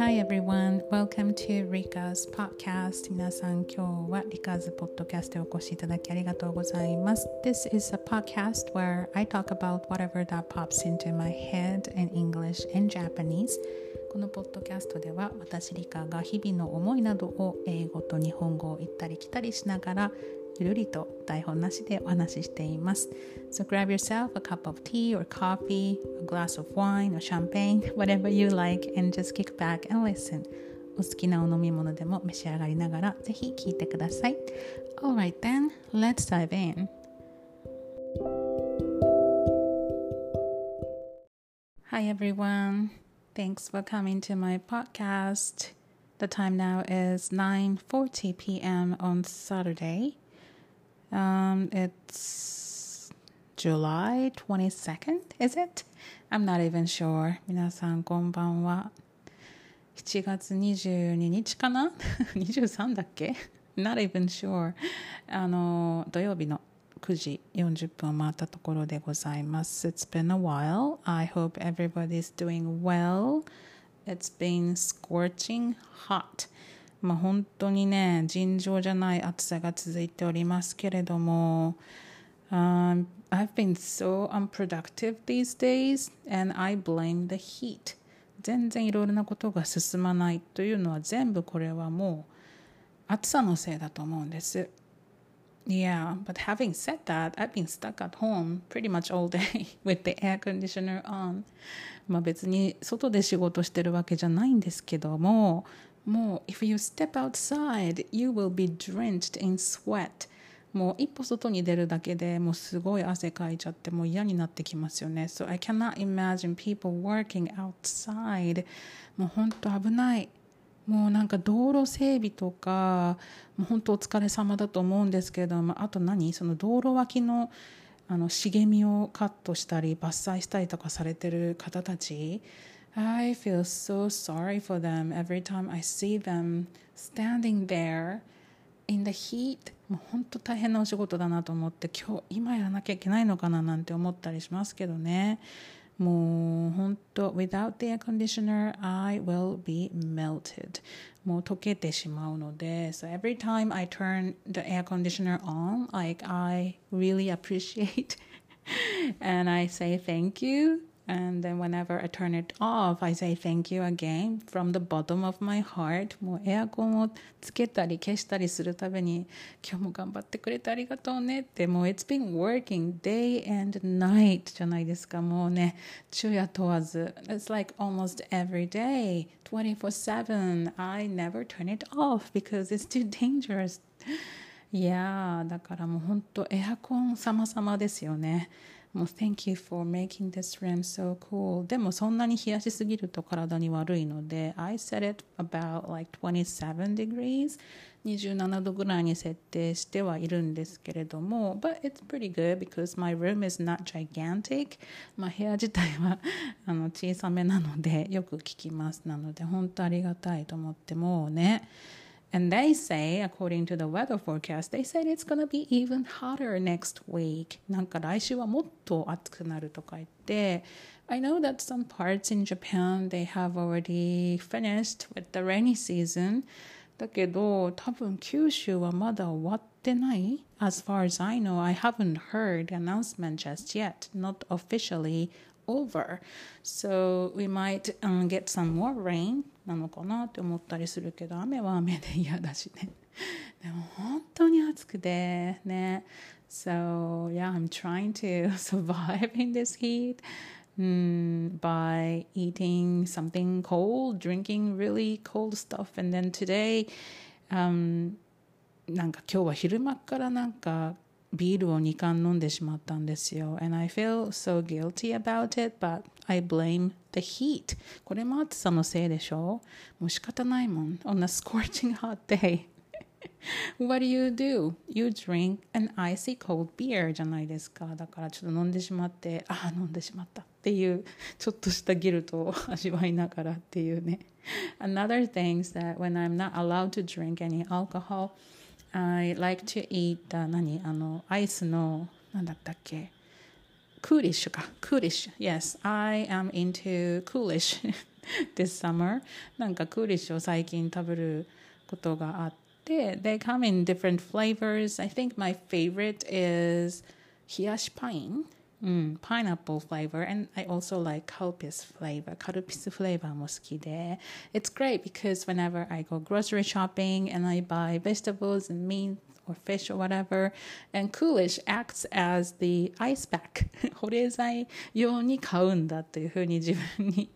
hi everyone. Welcome to Rika's podcast. 皆さん、今日は Rika's podcast へお越しいただきありがとうございます。This is a podcast where I talk about whatever that pops into my head in English and Japanese. このポッドキャストでは私リカが日々の思いなどを英語と日本語を行ったり来たりしながらゆるりと台本なしでお話ししています。So grab yourself a cup of tea or coffee, a glass of wine or champagne, whatever you like, and just kick back and listen. お好きなお飲み物でも召し上がりながらぜひ聞いてください。Alright then, let's dive in. Hi everyone. Thanks for coming to my podcast. The time now is 9:40 p.m. on Saturday. Um, it's July 22nd, is it? I'm not even sure. 皆さんこんばんは。7月22日かな ?23 だっけ ?Not even sure. あの、土曜日の9時40分を回ったところでございます。It's been a while. I hope everybody's doing well. It's been scorching hot. まあ本当にね、尋常じゃない暑さが続いておりますけれども、um, I've been so unproductive these days and I blame the heat. 全然いろいろなことが進まないというのは全部これはもう暑さのせいだと思うんです。Yeah, but having said that, I've been stuck at home pretty much all day with the air conditioner on. まあ別に外で仕事してるわけじゃないんですけども、もう if you step outside you will be drenched in sweat. もう一歩外に出るだけでもうすごい汗かいちゃってもう嫌になってきますよね。So I cannot imagine people working outside. もう本当危ない。もうなんか道路整備とかもう本当お疲れ様だと思うんですけれどもあと何？その道路脇のあの茂みをカットしたり伐採したりとかされてる方たち。I feel so sorry for them every time I see them standing there in the heat もう本当大変なお仕事だなと思って今日今やらなきゃいけないのかななんて思ったりしますけどねもう本当 without the air conditioner I will be melted もう溶けてしまうので so every time I turn the air conditioner on like I really appreciate and I say thank you And then whenever I turn it off, I say thank you again from the bottom of my heart. もうエアコンをつけたり消したりするたびに今日も頑張ってくれてありがとうねってもう It's been working day and night じゃないですかもうね昼夜問わず It's like almost every day 24-7 I never turn it off because it's too dangerous いやだからもう本当エアコン様々ですよね もう Thank you for making this room so cool でもそんなに冷やしすぎると体に悪いので I set it about like 27 degrees 27度ぐらいに設定してはいるんですけれども But it's pretty good because my room is not gigantic まあ部屋自体はあの小さめなのでよく聞きますなので本当ありがたいと思ってもうね And they say, according to the weather forecast, they said it's gonna be even hotter next week. なんか来週はもっと暑くなるとか言って、I know that some parts in Japan, they have already finished with the rainy season. だけど、多分九州はまだ終わってない As far as I know, I haven't heard the announcement just yet, not officially over. So we might、um, get some more rain なのかなって思ったりするけど雨は雨で嫌だしねでも本当に暑くてね So yeah I'm trying to survive in this heat mm, by eating something cold drinking really cold stuff and then today um, なんか今日は昼間からなんかビールを2缶飲んでしまったんですよ。And I feel so guilty about it, but I blame the heat. これも暑さのせいでしょもう仕方ないもん。On a scorching hot day. What do you do? You drink an icy cold beer じゃないですか。だからちょっと飲んでしまって、ああ、飲んでしまったっていうちょっとしたギルトを味わいながらっていうね。Another thing is that when I'm not allowed to drink any alcohol, I like to eat 何あのアイスの何だったっけ Coolish か Coolish yes. I am into Coolish this summer. なんか Coolish They come in different flavors. I think my favorite is 冷やしパイン Mm, pineapple flavor and I also like kalpis flavor. Kalpis flavor も好きで It's great because whenever I go grocery shopping and I buy vegetables and meat or fish or whatever and Coolish acts as the ice pack 保冷剤用に買うんだというふうに自分に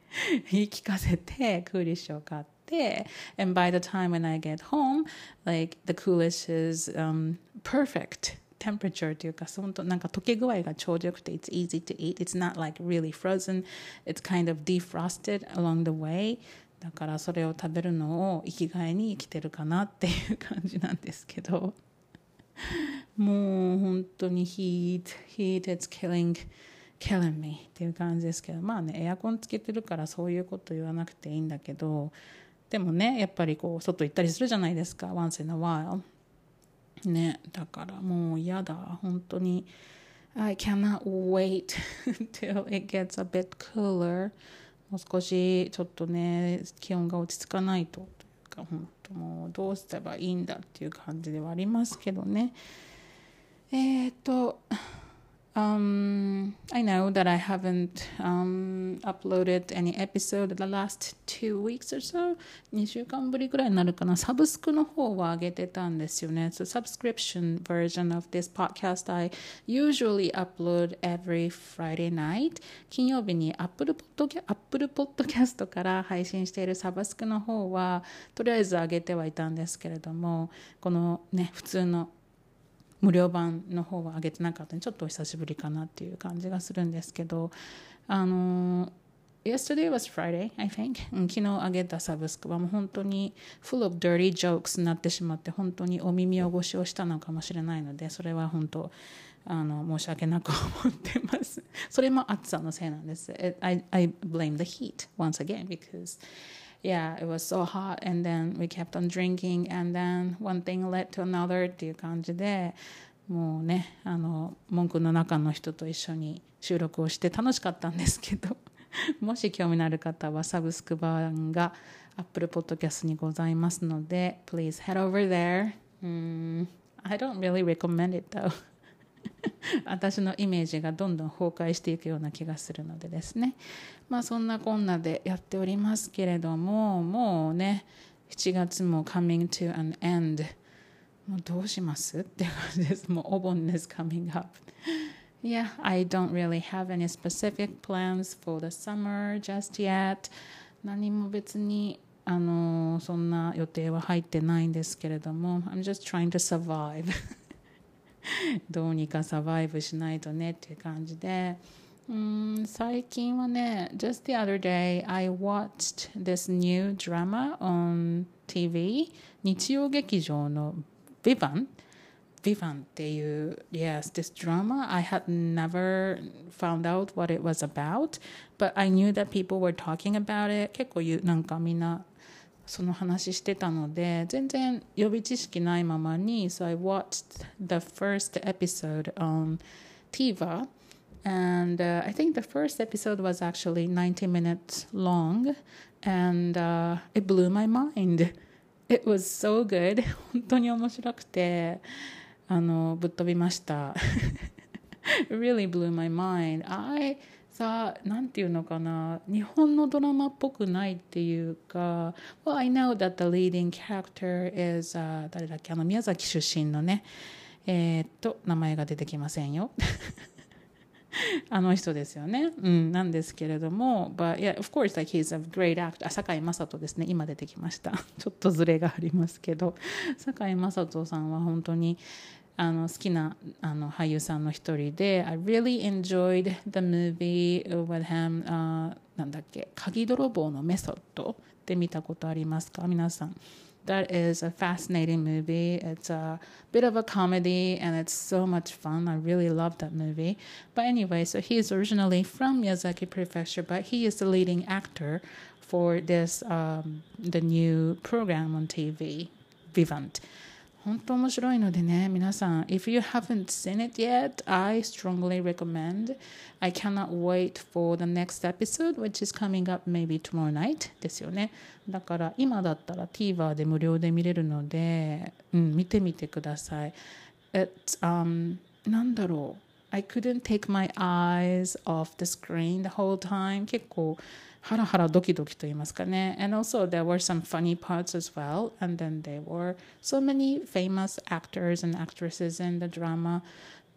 言い聞かせてクーリッシュを買って and by the time when I get home like the Coolish is um, perfect temperature というか、本当なんか溶け具合がちょうどよくて、it's easy to eat. It's not like really frozen. It's kind of defrosted along the way. だからそれを食べるのを生きがいに生きてるかなっていう感じなんですけど。 もう本当に heat, heat is killing, killing me っていう感じですけど、まあね、エアコンつけてるからそういうこと言わなくていいんだけど、でもね、やっぱりこう、外行ったりするじゃないですか、once in a while。ねだからもう嫌だ本当に。I cannot wait till it gets a bit cooler もう少しちょっとね気温が落ち着かないと。か本当もうどうしたらいいんだっていう感じではありますけどね。えっ、と Um, I know that I haven't um, uploaded any episode the last two weeks or so 2週間ぶりぐらいになるかなサブスクの方は上げてたんですよね So subscription version of this podcast I usually upload every Friday night 金曜日に Apple Podcast, から配信しているサブスクの方はとりあえず上げてはいたんですけれどもこのね普通の無料版の方は上げてなかったのでちょっとお久しぶりかなっていう感じがするんですけどあの Yesterday was Friday, I think. 昨日上げたサブスクはもう本当に full of dirty jokes になってしまって本当にお耳汚しをしたのかもしれないのでそれは本当あの申し訳なく思ってます。それも暑さのせいなんです。I, I blame the heat once again because yeah, it was so hot and then we kept on drinking and then one thing led to another っていう感じでもうねあの文句の中の人と一緒に収録をして楽しかったんですけどもし興味のある方はサブスク版が Apple Podcast にございますので please head over there、mm, I don't really recommend it though 私のイメージがどんどん崩壊していくような気がするのでですね。まあそんなこんなでやっておりますけれどももうね7月も coming to an end もうどうしますって感じです。もうお盆です coming up Yeah, I don't really have any specific plans for the summer just yet 何も別にあのそんな予定は入ってないんですけれども。I'm just trying to survive どうにかサバイブしないとねっていう感じでうん最近はね just the other day I watched this new drama on TV 日曜劇場の Vivan Vivan っていう yes this drama I had never found out what it was about but I knew that people were talking about it 結構なんかみんな その話してたので全然予備知識ないままに So I watched the first episode on TVer and uh, I think the first episode was actually 90 minutes long and uh, it blew my mind it was so good 本当に面白くてあのぶっ飛びました it really blew my mind I さあなんていうのかな日本のドラマっぽくないっていうか Well I know that the leading character is、uh, 誰だっけあの宮崎出身のねえー、っと名前が出てきませんよ あの人ですよね。うん、なんですけれども、but yeah, of course, like he's a great actor. 堺雅人ですね。今出てきました。ちょっとずれがありますけど、堺雅人さんは本当にあの好きなあの俳優さんの一人で I really enjoyed the movie with him、uh, なんだっけ鍵泥棒のメソッドって見たことありますか皆さん That is a fascinating movie. It's a bit of a comedy and it's so much fun. I really love that movie. But anyway, so he is originally from Miyazaki Prefecture, but he is the leading actor for this um, the new program on TV, Vivant. 本当面白いのでね、皆さん、if you haven't seen it yet, I strongly recommend. I cannot wait for the next episode, which is coming up maybe tomorrow night ですよね。だから今だったら TVer で無料で見れるので、うん、見てみてください。It's, um, なんだろう。I couldn't take my eyes off the screen the whole time. 結構ハラハラドキドキと言いますかね。And also there were some funny parts as well. And then there were so many famous actors and actresses in the drama.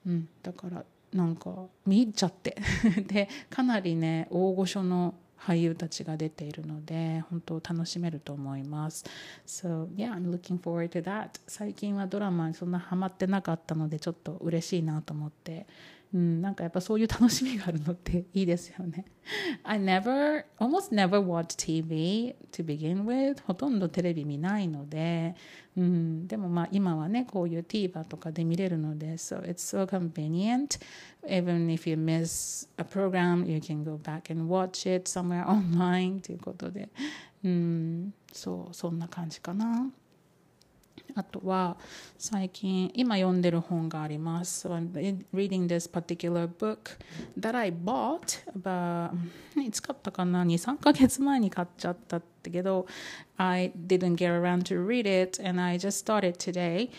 うん、だからなんか見ちゃってでかなりね大御所の 俳優たちが出ているので本当楽しめると思います。So yeah, I'm looking forward to that. 最近はドラマにそんなハマってなかったのでちょっと嬉しいなと思ってうん、なんかやっぱそういう楽しみがあるのっていいですよね。I never, almost never watch TV to begin with. ほとんどテレビ見ないので、うん、でもまあ今はね、こういう TVer とかで見れるので、so it's so convenient. Even if you miss a program, you can go back and watch it somewhere online ということで、うん、そう、そんな感じかな。あとは最近今読んでる本があります。Reading this particular book that I bought about いつ買ったかな ?2、3ヶ月前に買っちゃったってけど I didn't get around to read it and I just started today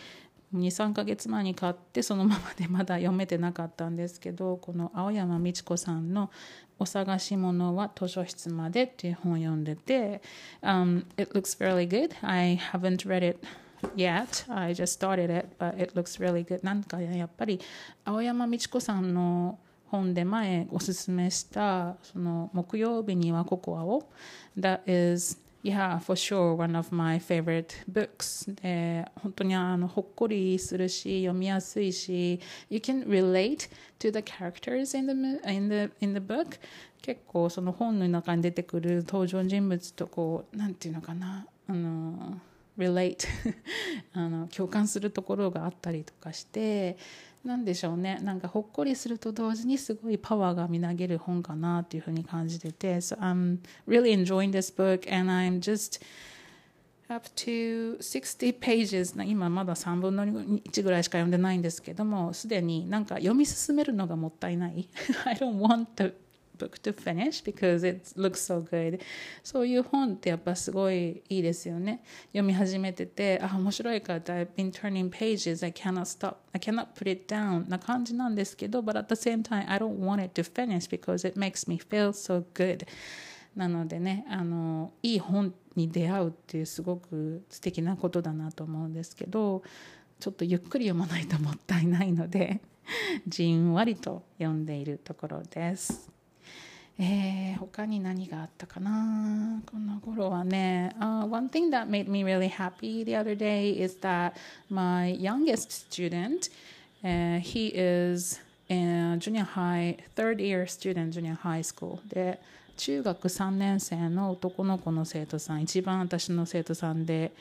23ヶ月前に買ってそのままでまだ読めてなかったんですけどこの青山美智子さんの「お探し物は図書室まで」っていう本を読んでて、um, It looks really good I haven't read it yet. I just started it, but it looks really good. なんかやっぱり青山美智子さんの本で前おすすめしたその木曜日にはココアを That is Yeah, for sure, one of my favorite books. で本当にあのほっこりするし、読みやすいし、You can relate to the characters in the, in the, in the book. 結構その本の中に出てくる登場人物とこう、なんていうのかな、あの、relate あの共感するところがあったりとかして何でしょうね。なんかほっこりすると同時にすごいパワーがみなげる本かなっていうふうに感じてて So I'm really enjoying this book and I'm just up to 60 pages. 今まだ3分の1ぐらいしか読んでないんですけどもすでになんか読み進めるのがもったいない。I don't want to book to finish because it looks so good そういう本ってやっぱすごいいいですよね読み始めててあ面白いから I've been turning pages I cannot stop I cannot put it down な感じなんですけど but at the same time I don't want it to finish because it makes me feel so good なのでねあのいい本に出会うっていうすごく素敵なことだなと思うんですけどちょっとゆっくり読まないともったいないのでじんわりと読んでいるところです。えー、他に何があったかなこの頃はね、uh, One thing that made me really happy the other day is that my youngest student, uh, he is in junior high, third year student, junior high school で中学3年生の男の子の生徒さん一番私の生徒さんで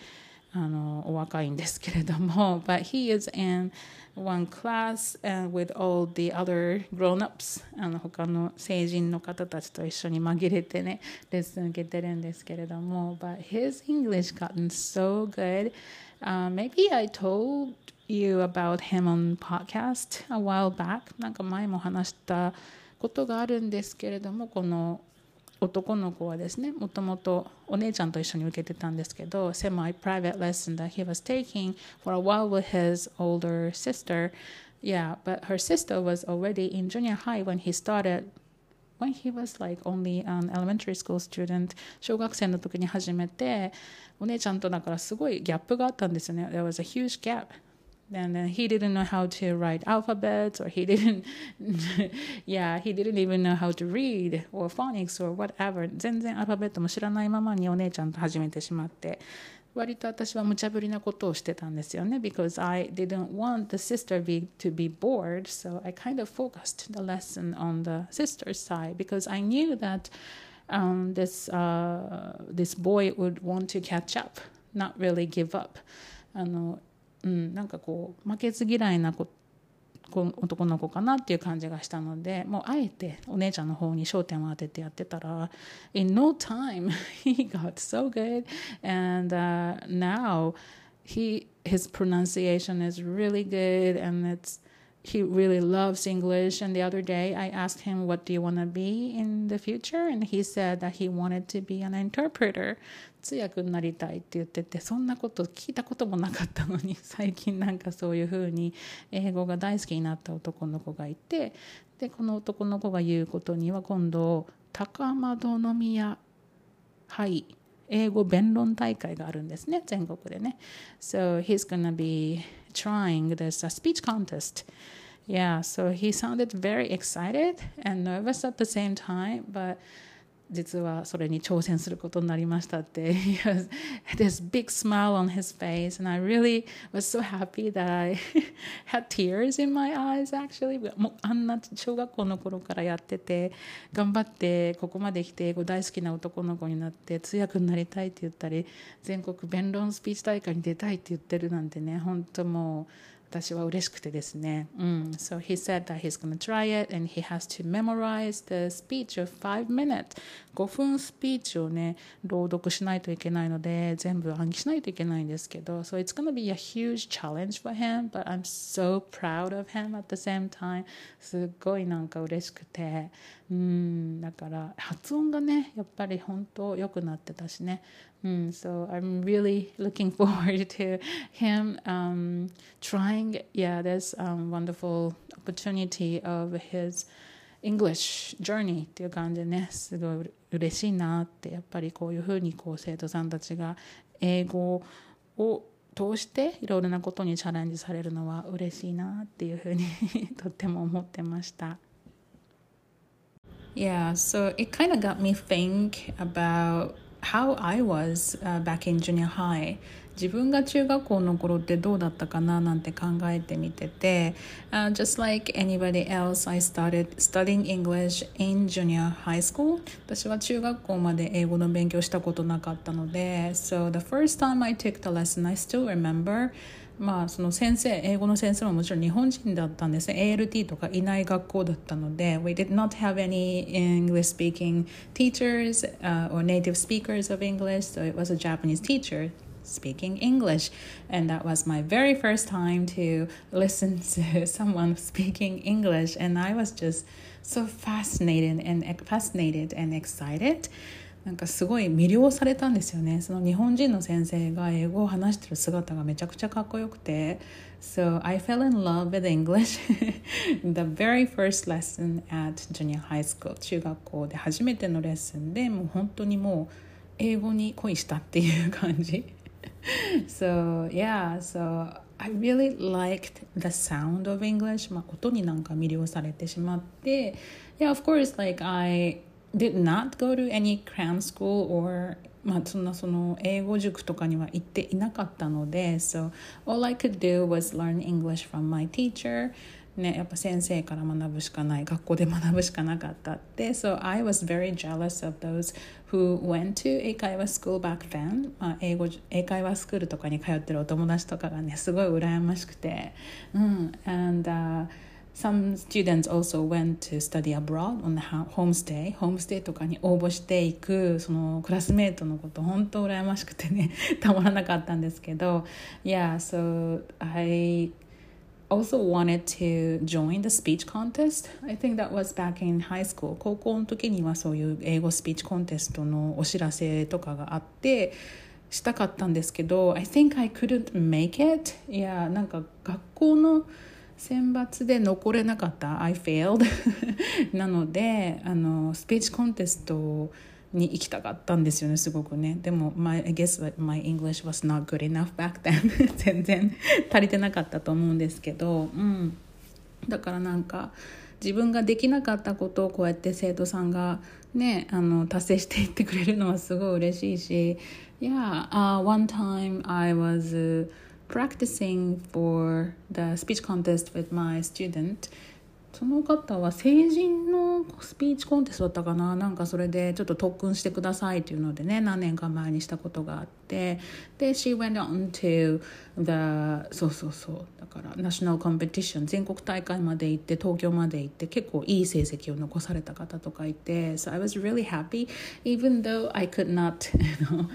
あのお若いんですけれども but he is in one class and with all the other grown-ups あの他の成人の方たちと一緒に紛れてねレッスン受けてるんですけれども but his English gotten so good、uh, maybe I told you about him on podcast a while back なんか前も話したことがあるんですけれどもこの男の子はですねもともとお姉ちゃんと一緒に受けてたんですけど semi private lesson that he was taking for a while with his older sister yeah but her sister was already in junior high when he started when he was like only an elementary school student 小学生の時に始めてお姉ちゃんとだからすごいギャップがあったんですよね there was a huge gap and uh, he didn't know how to write alphabets or he didn't yeah he didn't even know how to read or phonics or whatever 全然アルファベットも知らないままにお姉ちゃんと始めてしまって割と私は無茶ぶりなことをしてたんですよね because I didn't want the sister be, to be bored so I kind of focused the lesson on the sister's side because I knew that um, this, uh, this boy would want to catch up not really give up あの うん、なんかこう負けず嫌いな子男の子かなっていう感じがしたのでもうあえてお姉ちゃんの方に焦点を当ててやってたら In no time he got so good and、uh, now he his pronunciation is really good and it's he really loves English. And the other day I asked him, What do you want to be in the future? And he said that he wanted to be an interpreter. 通訳になりたいって言っててそんなこと聞いたこともなかったのに最近なんかそういうふうに英語が大好きになった男の子がいてでこの男の子が言うことには今度高円宮杯英語弁論大会があるんですね全国でね So he's gonna be trying this uh, speech contest. Yeah so he sounded very excited and nervous at the same time but 実はそれに挑戦することになりましたって he has this big smile on his face and I really was so happy that I had tears in my eyes actually. もうあんな小学校の頃からやってて頑張ってここまで来て英語大好きな男の子になって通訳になりたいって言ったり全国弁論スピーチ大会に出たいって言ってるなんてね本当もう私は嬉しくてですね。うん。So he said that he's gonna try it and he has to memorize the speech of five minutes. 5分スピーチをね、朗読しないといけないので、全部暗記しないといけないんですけど、So it's gonna be a huge challenge for him, but I'm so proud of him at the same time. すっごいなんか嬉しくて。うん、だから発音がね、やっぱり本当良くなってたしね。Mm, so I'm really looking forward to him um, trying, yeah, this um, wonderful opportunity of his English journey っていう感じでね、すごい嬉しいなって、やっぱりこういうふうにこう生徒さんたちが英語を通していろいろなことにチャレンジされるのは嬉しいなっていうふうにとっても思ってました。Yeah, so it kind of got me think about how I was、uh, back in junior high 自分が中学校の頃ってどうだったかななんて考えてみてて、uh, just like anybody else I started studying English in junior high school 私は中学校まで英語の勉強したことなかったので so the first time I took the lesson I still remember まあその先生英語の先生ももちろん日本人だったんですね ALT とかいない学校だったので We did not have any English speaking teachers、uh, or native speakers of English so it was a Japanese teacher speaking English and that was my very first time to listen to someone speaking English and I was just so fascinated and fascinated and excited なんかすごい魅了されたんですよねその日本人の先生が英語を話してる姿がめちゃくちゃかっこよくて So I fell in love with English the very first lesson at junior high school 中学校で初めてのレッスンでもう本当にもう英語に恋したっていう感じ So yeah so I really liked the sound of English まあ音になんか魅了されてしまって Yeah of course like I did not go to any cram school or まあそんなその英語塾とかには行っていなかったので so all I could do was learn English from my teacher ね、やっぱ先生から学ぶしかない学校で学ぶしかなかったって So I was very jealous of those who went to 英会話 school back then、まあ、英語英会話スクールとかに通ってるお友達とかがねすごい羨ましくてうん and、uh, Some students also went to study abroad on the homestay. homestay とかに応募していくそのクラスメートのこと本当羨ましくてねたまらなかったんですけど Yeah, so I also wanted to join the speech contest. I think that was back in high school. 高校の時にはそういう英語スピーチコンテストのお知らせとかがあってしたかったんですけど I think I couldn't make it. いやなんか学校の選抜で残れなかった I failed なのであのスピーチコンテストに行きたかったんですよねすごくね。でも、my, I guess my English was not good enough back then 全然足りてなかったと思うんですけど、うん、だからなんか自分ができなかったことをこうやって生徒さんがねあの達成していってくれるのはすごい嬉しいし Yeah、uh, one time I was、uh, practicing for the speech contest with my student その方は成人の スピーチコンテストだったかななんかそれでちょっと特訓してくださいっていうのでね何年か前にしたことがあってで She went on to the そうそうそうだからナショナルコンペティション全国大会まで行って東京まで行って結構いい成績を残された方とかいて So I was really happy even though I could not you know,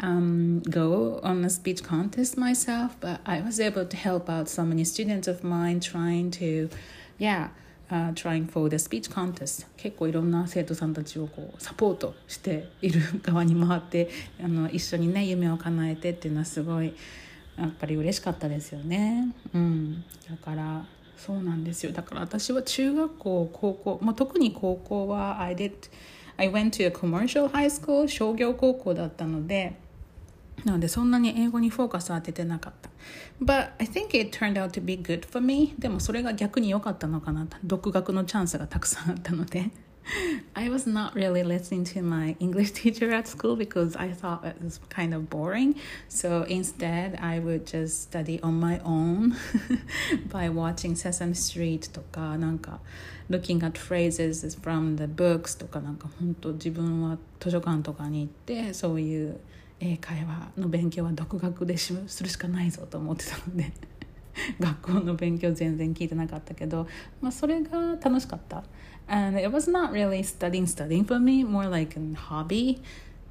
um, go on a speech contest myself but I was able to help out so many students of mine trying to yeah uh, trying for the speech contest. 結構いろんな生徒さんたちをこうサポートしている側に回って あの一緒にね夢を叶えてっていうのはすごいやっぱり嬉しかったですよね。うん、だからそうなんですよ。だから私は中学校高校、まあ、特に高校は I did I went to a commercial high school 商業高校だったのでなのでそんなに英語にフォーカス当ててなかった。But I think it turned out to be good for me. でもそれが逆に良かったのかな。独学のチャンスがたくさんあったので。I was not really listening to my English teacher at school because I thought it was kind of boring. So instead, I would just study on my own by watching Sesame Street とか、なんか looking at phrases from the books とか、なんか本当自分は図書館とかに行って、そういう 英会話の勉強は独学でするしかないぞと思ってたので 学校の勉強全然聞いてなかったけど、まあ、それが楽しかった。And it was not really studying, studying for me, more like a hobby.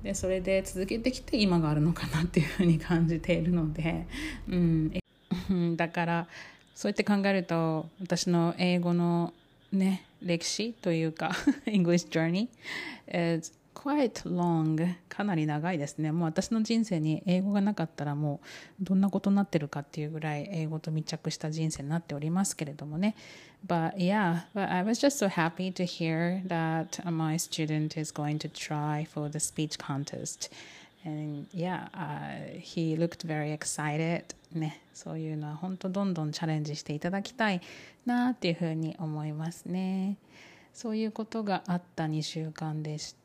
でそれで続けてきて今があるのかなっていうふうに感じているので、うん、だからそうやって考えると私の英語のね歴史というか English journey is quite long かなり長いですねもう私の人生に英語がなかったらもうどんなことになってるかっていうぐらい英語と密着した人生になっておりますけれどもね But yeah, but I was just so happy to hear that my student is going to try for the speech contest. And yeah, uh, he looked very excited. ね、そういうのは本当どんどんチャレンジしていただきたいなっていうふうに思いますね。そういうことがあった2週間でした。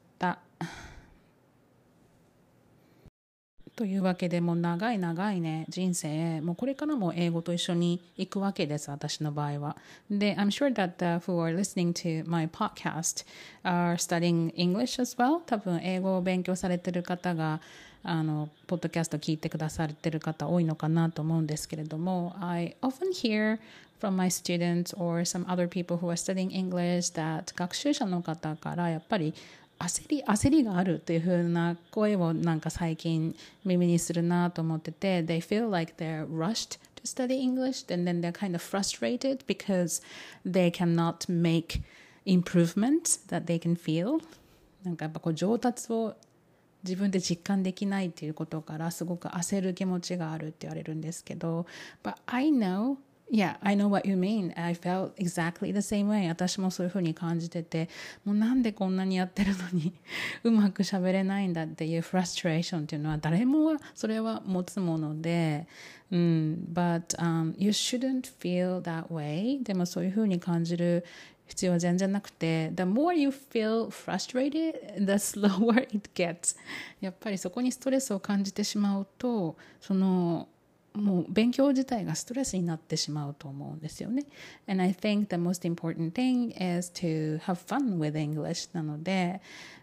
というわけでもう長い長いね人生もうこれからも英語と一緒に行くわけです私の場合はで I'm sure that the, who are listening to my podcast are studying English as well 多分英語を勉強されてる方があのポッドキャスト聞いてくださってる方多いのかなと思うんですけれども I often hear from my students or some other people who are studying English that 学習者の方からやっぱり焦り焦りがあるというふうな声をなんか最近耳にするなと思ってて They feel like they're rushed to study English and then they're kind of frustrated because they cannot make improvements that they can feel なんかやっぱこう上達を自分で実感できないっていうことからすごく焦る気持ちがあるって言われるんですけど But I know Yeah, I know what you mean. I felt exactly the same way. 私もそういうふうに感じてて、もうなんでこんなにやってるのに うまく喋れないんだっていうフラストレーションっていうのは誰もそれは持つもので、うん、but、um, you shouldn't feel that way. でもそういうふうに感じる必要は全然なくて、the more you feel frustrated, the slower it gets. やっぱりそこにストレスを感じてしまうと、その、もう勉強自体がストレスになってしまうと思うんですよね。And I think the most important thing is to have fun with English なので、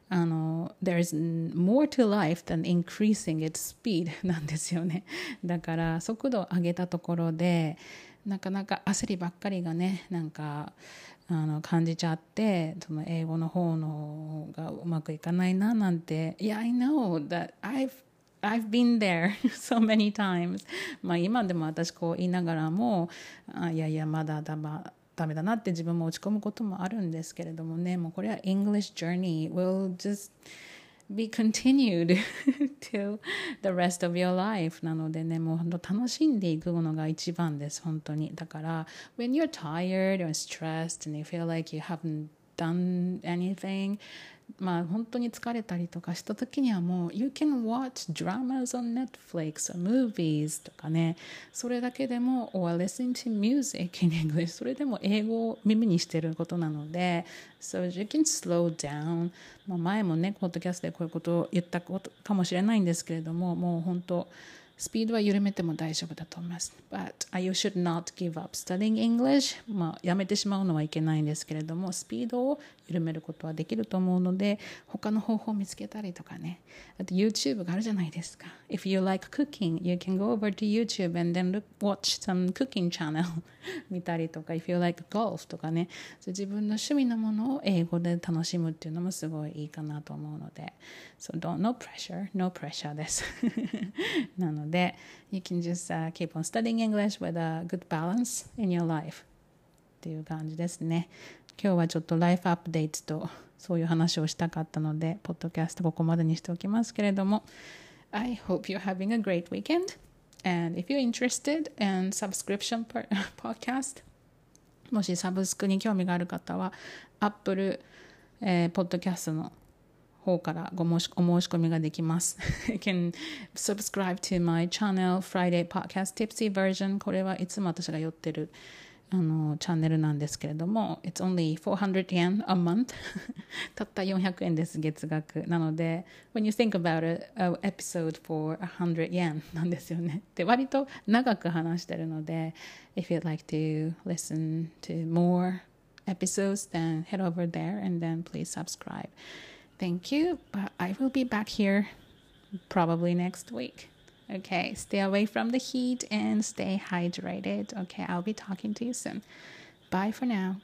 あの、there is more to life than increasing its speed なんですよね。だから速度を上げたところで、なかなか焦りばっかりがね、なんか、あの感じちゃってその英語の方のがうまくいかないななんて「Yeah, I know that I've I've been there so many times まあ今でも私こう言いながらもあいやいやまだだまダメだなって自分も落ち込むこともあるんですけれどもねもうこれは English journey will just be continued till the rest of your life なのでねもう本当楽しんでいくのが一番です本当にだから when you're tired or stressed and you feel like you haven't done anything まあ本当に疲れたりとかした時にはもう You can watch dramas on Netflix or movies とかね。それだけでも or listen to music in English それでも英語を耳にしてることなので。So you can slow down まあ前もねポッドキャストでこういうことを言ったことかもしれないんですけれどももう本当スピードは緩めても大丈夫だと思います。But you should not give up studying English. まあ、やめてしまうのはいけないんですけれども、スピードを緩めることはできると思うので、他の方法を見つけたりとかね。あと YouTube があるじゃないですか。If you like cooking, you can go over to YouTube and then look, watch some cooking channel 見たりとか、If you like golf とかね。自分の趣味のものを英語で楽しむっていうのもすごいいいかなと思うので。So don't, no pressure, no pressure です。なので、で you can just、uh, keep on studying English with a good balance in your life っていう感じですね。今日はちょっとライフアップデートとそういう話をしたかったので、ポッドキャストここまでにしておきますけれども、I hope you're having a great weekend. And if you're interested in subscription podcast, もしサブスクに興味がある方は、Apple、えー、ポッドキャストの方からご申しお申し込みができます。you can subscribe to my channel Friday Podcast Tipsy Version これはいつも私が寄ってるあのチャンネルなんですけれども It's only 400 yen a month たった400円です月額なので When you think about it an episode for 100 yen なんですよねで割と長く話してるので If you'd like to listen to more episodes then head over there and then please subscribe Thank you, but I will be back here probably next week. Okay, stay away from the heat and stay hydrated. Okay, I'll be talking to you soon. Bye for now.